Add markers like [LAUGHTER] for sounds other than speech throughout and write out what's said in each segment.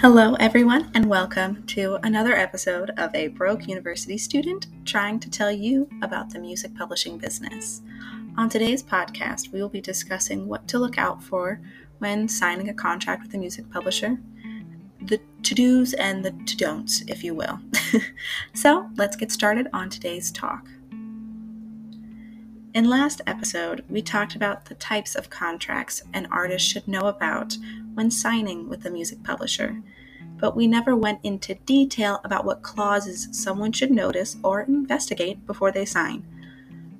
Hello, everyone, and welcome to another episode of A Broke University Student trying to tell you about the music publishing business. On today's podcast, we will be discussing what to look out for when signing a contract with a music publisher, the to dos and the to don'ts, if you will. [LAUGHS] so, let's get started on today's talk. In last episode, we talked about the types of contracts an artist should know about when signing with a music publisher, but we never went into detail about what clauses someone should notice or investigate before they sign.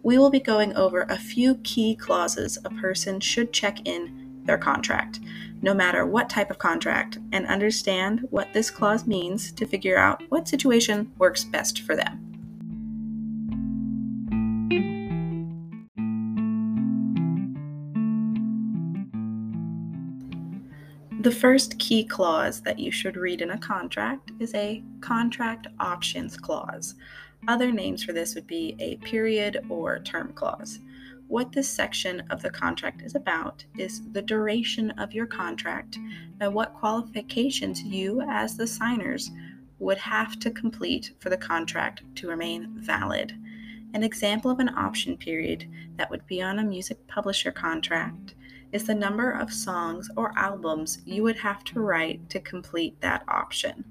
We will be going over a few key clauses a person should check in their contract, no matter what type of contract, and understand what this clause means to figure out what situation works best for them. The first key clause that you should read in a contract is a contract options clause. Other names for this would be a period or term clause. What this section of the contract is about is the duration of your contract and what qualifications you, as the signers, would have to complete for the contract to remain valid. An example of an option period that would be on a music publisher contract is the number of songs or albums you would have to write to complete that option.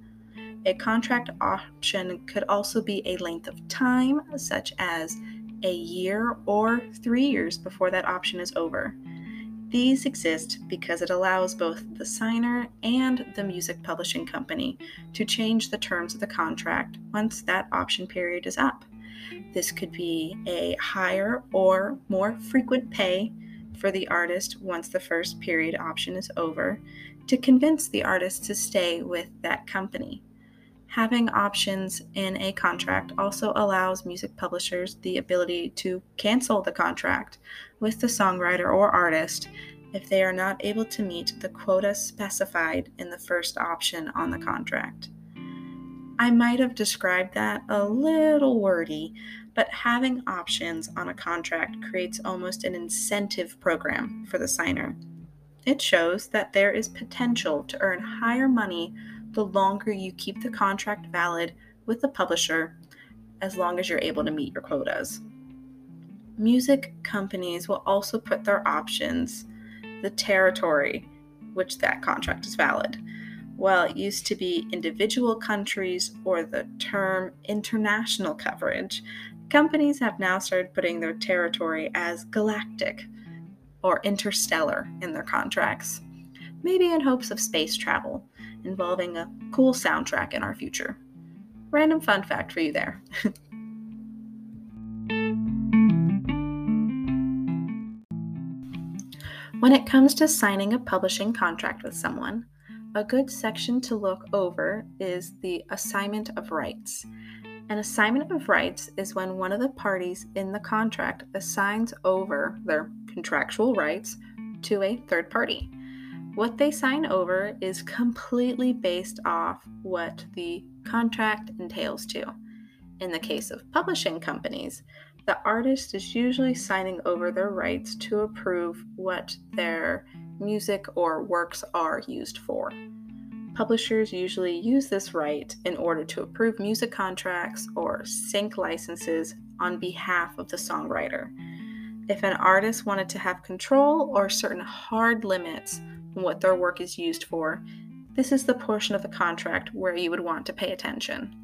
A contract option could also be a length of time, such as a year or three years before that option is over. These exist because it allows both the signer and the music publishing company to change the terms of the contract once that option period is up. This could be a higher or more frequent pay for the artist once the first period option is over to convince the artist to stay with that company. Having options in a contract also allows music publishers the ability to cancel the contract with the songwriter or artist if they are not able to meet the quota specified in the first option on the contract. I might have described that a little wordy, but having options on a contract creates almost an incentive program for the signer. It shows that there is potential to earn higher money the longer you keep the contract valid with the publisher, as long as you're able to meet your quotas. Music companies will also put their options, the territory which that contract is valid while it used to be individual countries or the term international coverage, companies have now started putting their territory as galactic or interstellar in their contracts, maybe in hopes of space travel involving a cool soundtrack in our future. Random fun fact for you there. [LAUGHS] when it comes to signing a publishing contract with someone, a good section to look over is the assignment of rights. An assignment of rights is when one of the parties in the contract assigns over their contractual rights to a third party. What they sign over is completely based off what the contract entails to. In the case of publishing companies, the artist is usually signing over their rights to approve what their music or works are used for. Publishers usually use this right in order to approve music contracts or sync licenses on behalf of the songwriter. If an artist wanted to have control or certain hard limits on what their work is used for, this is the portion of the contract where you would want to pay attention.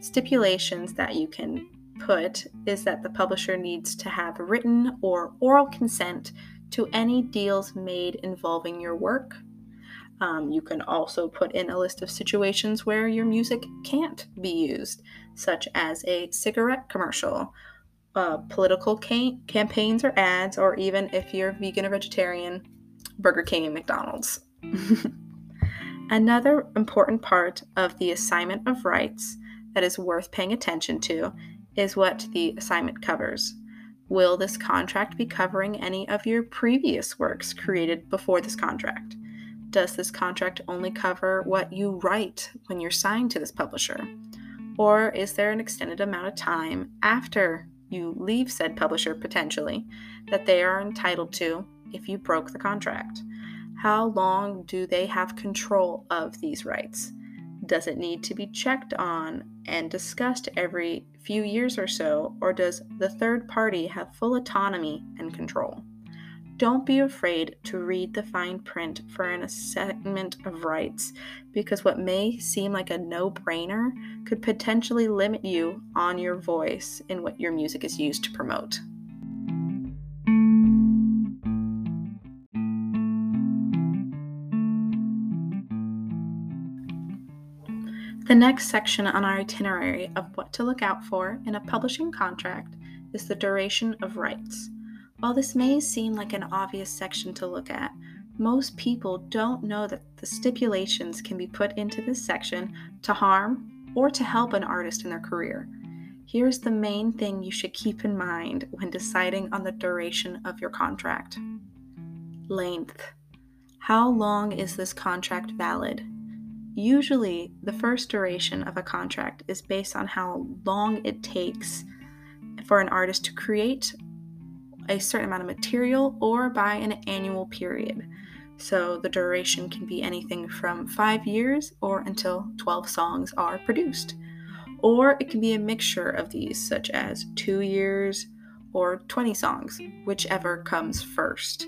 Stipulations that you can put is that the publisher needs to have written or oral consent to any deals made involving your work. Um, you can also put in a list of situations where your music can't be used, such as a cigarette commercial, uh, political ca- campaigns or ads, or even if you're vegan or vegetarian, Burger King and McDonald's. [LAUGHS] Another important part of the assignment of rights that is worth paying attention to is what the assignment covers. Will this contract be covering any of your previous works created before this contract? Does this contract only cover what you write when you're signed to this publisher? Or is there an extended amount of time after you leave said publisher potentially that they are entitled to if you broke the contract? How long do they have control of these rights? Does it need to be checked on and discussed every few years or so, or does the third party have full autonomy and control? Don't be afraid to read the fine print for an assignment of rights because what may seem like a no brainer could potentially limit you on your voice in what your music is used to promote. The next section on our itinerary of what to look out for in a publishing contract is the duration of rights. While this may seem like an obvious section to look at, most people don't know that the stipulations can be put into this section to harm or to help an artist in their career. Here's the main thing you should keep in mind when deciding on the duration of your contract length. How long is this contract valid? Usually, the first duration of a contract is based on how long it takes for an artist to create a certain amount of material or by an annual period. So the duration can be anything from five years or until 12 songs are produced. Or it can be a mixture of these, such as two years or 20 songs, whichever comes first.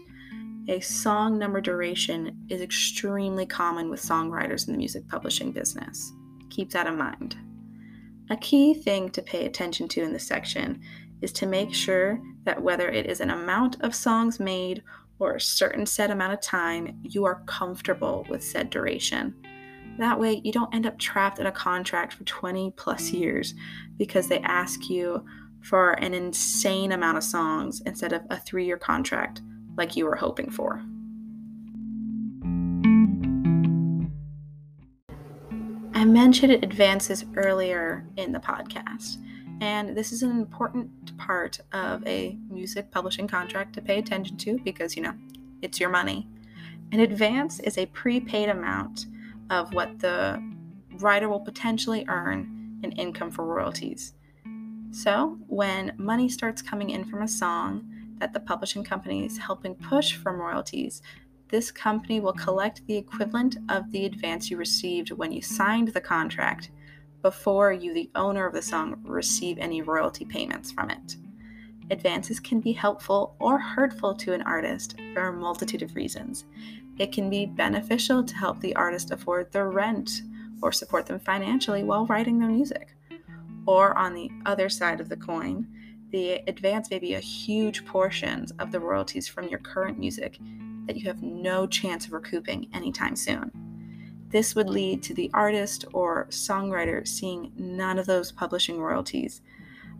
A song number duration is extremely common with songwriters in the music publishing business. Keep that in mind. A key thing to pay attention to in this section is to make sure that whether it is an amount of songs made or a certain set amount of time, you are comfortable with said duration. That way, you don't end up trapped in a contract for 20 plus years because they ask you for an insane amount of songs instead of a three year contract like you were hoping for. I mentioned advances earlier in the podcast. And this is an important part of a music publishing contract to pay attention to because, you know, it's your money. An advance is a prepaid amount of what the writer will potentially earn in income for royalties. So, when money starts coming in from a song that the publishing company is helping push from royalties, this company will collect the equivalent of the advance you received when you signed the contract before you, the owner of the song, receive any royalty payments from it. Advances can be helpful or hurtful to an artist for a multitude of reasons. It can be beneficial to help the artist afford their rent or support them financially while writing their music. Or on the other side of the coin, the advance may be a huge portion of the royalties from your current music that you have no chance of recouping anytime soon. This would lead to the artist or songwriter seeing none of those publishing royalties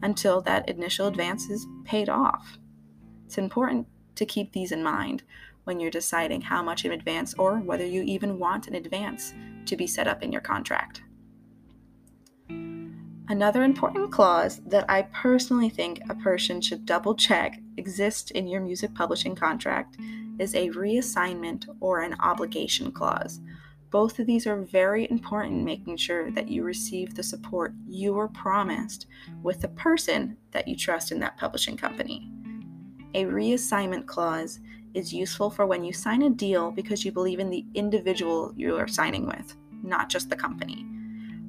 until that initial advance is paid off. It's important to keep these in mind when you're deciding how much in advance or whether you even want an advance to be set up in your contract. Another important clause that I personally think a person should double check exists in your music publishing contract is a reassignment or an obligation clause both of these are very important, making sure that you receive the support you were promised with the person that you trust in that publishing company. A reassignment clause is useful for when you sign a deal because you believe in the individual you are signing with, not just the company.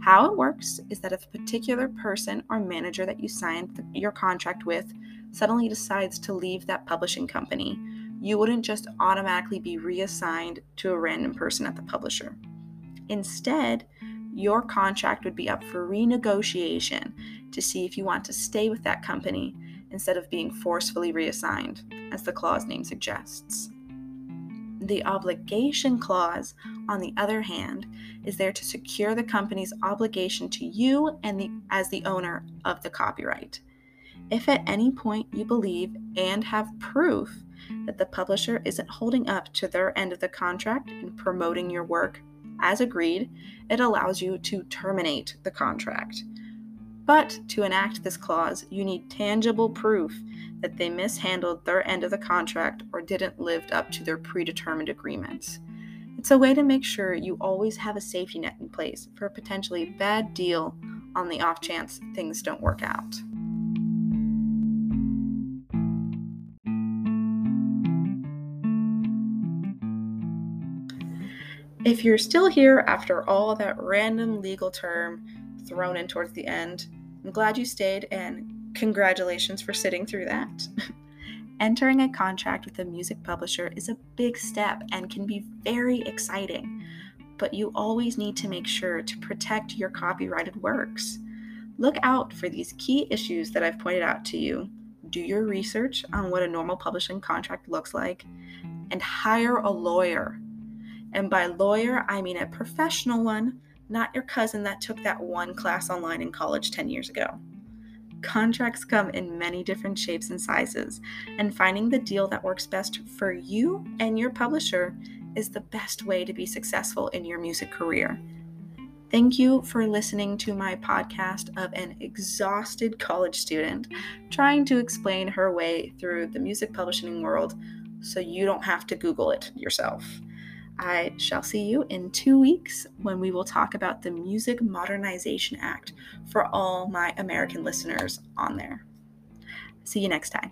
How it works is that if a particular person or manager that you signed your contract with suddenly decides to leave that publishing company, you wouldn't just automatically be reassigned to a random person at the publisher. Instead, your contract would be up for renegotiation to see if you want to stay with that company instead of being forcefully reassigned, as the clause name suggests. The obligation clause, on the other hand, is there to secure the company's obligation to you and the, as the owner of the copyright. If at any point you believe and have proof that the publisher isn't holding up to their end of the contract in promoting your work as agreed, it allows you to terminate the contract. But to enact this clause, you need tangible proof that they mishandled their end of the contract or didn't live up to their predetermined agreements. It's a way to make sure you always have a safety net in place for a potentially bad deal on the off chance things don't work out. If you're still here after all that random legal term thrown in towards the end, I'm glad you stayed and congratulations for sitting through that. [LAUGHS] Entering a contract with a music publisher is a big step and can be very exciting, but you always need to make sure to protect your copyrighted works. Look out for these key issues that I've pointed out to you. Do your research on what a normal publishing contract looks like, and hire a lawyer. And by lawyer, I mean a professional one, not your cousin that took that one class online in college 10 years ago. Contracts come in many different shapes and sizes, and finding the deal that works best for you and your publisher is the best way to be successful in your music career. Thank you for listening to my podcast of an exhausted college student trying to explain her way through the music publishing world so you don't have to Google it yourself. I shall see you in two weeks when we will talk about the Music Modernization Act for all my American listeners on there. See you next time.